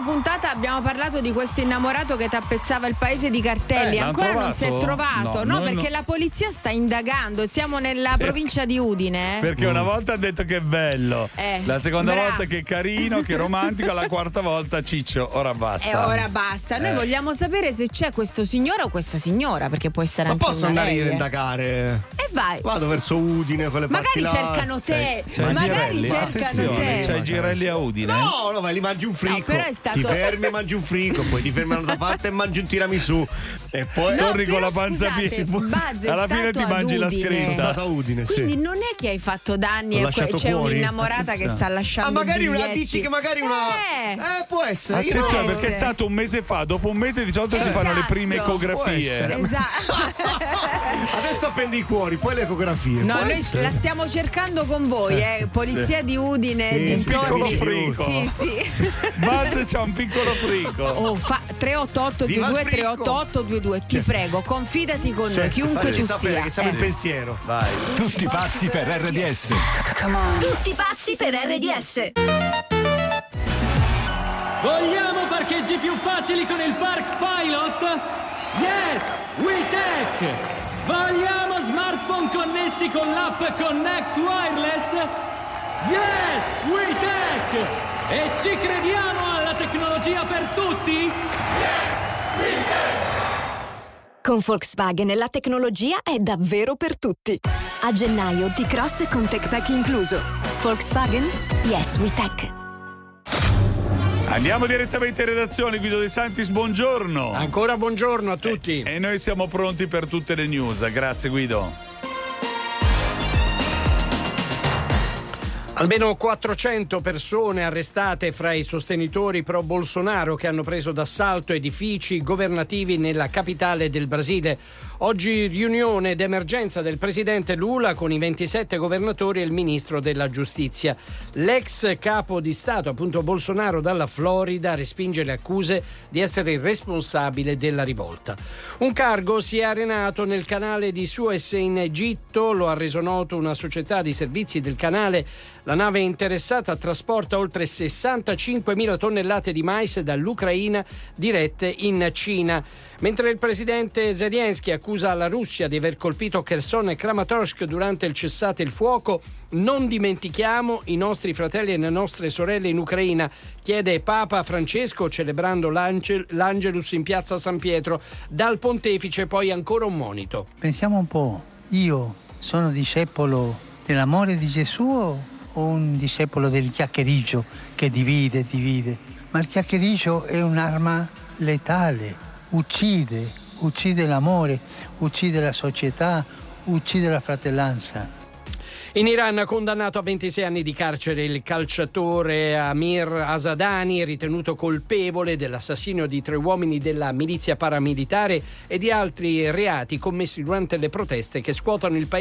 a inizio puntata abbiamo parlato di questo innamorato che tappezzava il paese di cartelli. Eh, Ancora non si è trovato? No, no? perché no. la polizia sta indagando. Siamo nella provincia di Udine. eh. Perché una volta ha detto che è bello, Eh, la seconda bravo. volta che è carino, che è romantico, la quarta volta ciccio, ora basta. E ora basta. Noi Eh. vogliamo sapere se c'è questo signore o questa signora, perché può essere Ma anche posso andare io a eh. indagare? E vai. Vado verso Udine, quelle Magari cercano te. C'è Magari Girelli, cercano attenzione, te. c'è Girelli a Udine. No, no, ma li mangi un frico. No, però è stato- Ti fermi e mangi un frico, poi ti fermi da parte e mangi un tiramisù. E poi No, Torni con la panza piena. Alla fine ti mangi la scritta. Sono stato a Udine, sì. Quindi non è che hai fatto danni L'ho e poi c'è fuori? innamorato che sta lasciando Ah, magari una dici che magari una. Eh. Eh, può essere. io Attenzione perché è stato un mese fa, dopo un mese di solito si fanno le prime Esatto. Ecografie. [laughs] Esatto. Adesso appendi i cuori, poi le ecografie. No, noi essere. la stiamo cercando con voi, eh. Polizia Sì. di Udine, Sì, Un piccolo dintorni. frico. Sì, sì. Buzz c'ha un piccolo frico. Oh, fa 388 Viva il 22 frico. 388 22 ti prego, confidati con noi, Sì, chiunque tu sapere sia. che siamo Eh. in pensiero. Vai. Tutti pazzi per RDS. Tutti pazzi per RDS. Vogliamo parcheggi più facili con il Park Pilot? Yes, WeTech! Vogliamo smartphone connessi con l'app Connect Wireless? Yes, WeTech! E ci crediamo alla tecnologia per tutti? Con Volkswagen la tecnologia è davvero per tutti. A gennaio T-Cross con Tech Pack incluso. Volkswagen? Yes, we tech. Andiamo direttamente in redazione, Guido De Santis, buongiorno. Ancora buongiorno a tutti. E noi siamo pronti per tutte le news. Grazie Guido. Almeno 400 persone arrestate fra i sostenitori pro Bolsonaro che hanno preso d'assalto edifici governativi nella capitale del Brasile. Oggi riunione d'emergenza del presidente Lula con i 27 governatori e il ministro della giustizia. L'ex capo di Stato, appunto Bolsonaro dalla Florida, respinge le accuse di essere il responsabile della rivolta. Un cargo si è arenato nel canale di Suez in Egitto, lo ha reso noto una società di servizi del canale. La nave interessata trasporta oltre 65.000 tonnellate di mais dall'Ucraina dirette in Cina. Mentre il presidente Zelensky accusa la Russia di aver colpito Kherson e Kramatorsk durante il cessate il fuoco, non dimentichiamo i nostri fratelli e le nostre sorelle in Ucraina, chiede Papa Francesco celebrando l'Angel- l'Angelus in piazza San Pietro. Dal pontefice poi ancora un monito. Pensiamo un po', io sono discepolo dell'amore di Gesù un discepolo del chiacchiericcio che divide, divide? Ma il chiacchiericcio è un'arma letale, uccide, uccide l'amore, uccide la società, uccide la fratellanza. In Iran condannato a 26 anni di carcere il calciatore Amir Asadani, ritenuto colpevole dell'assassinio di tre uomini della milizia paramilitare e di altri reati commessi durante le proteste che scuotono il paese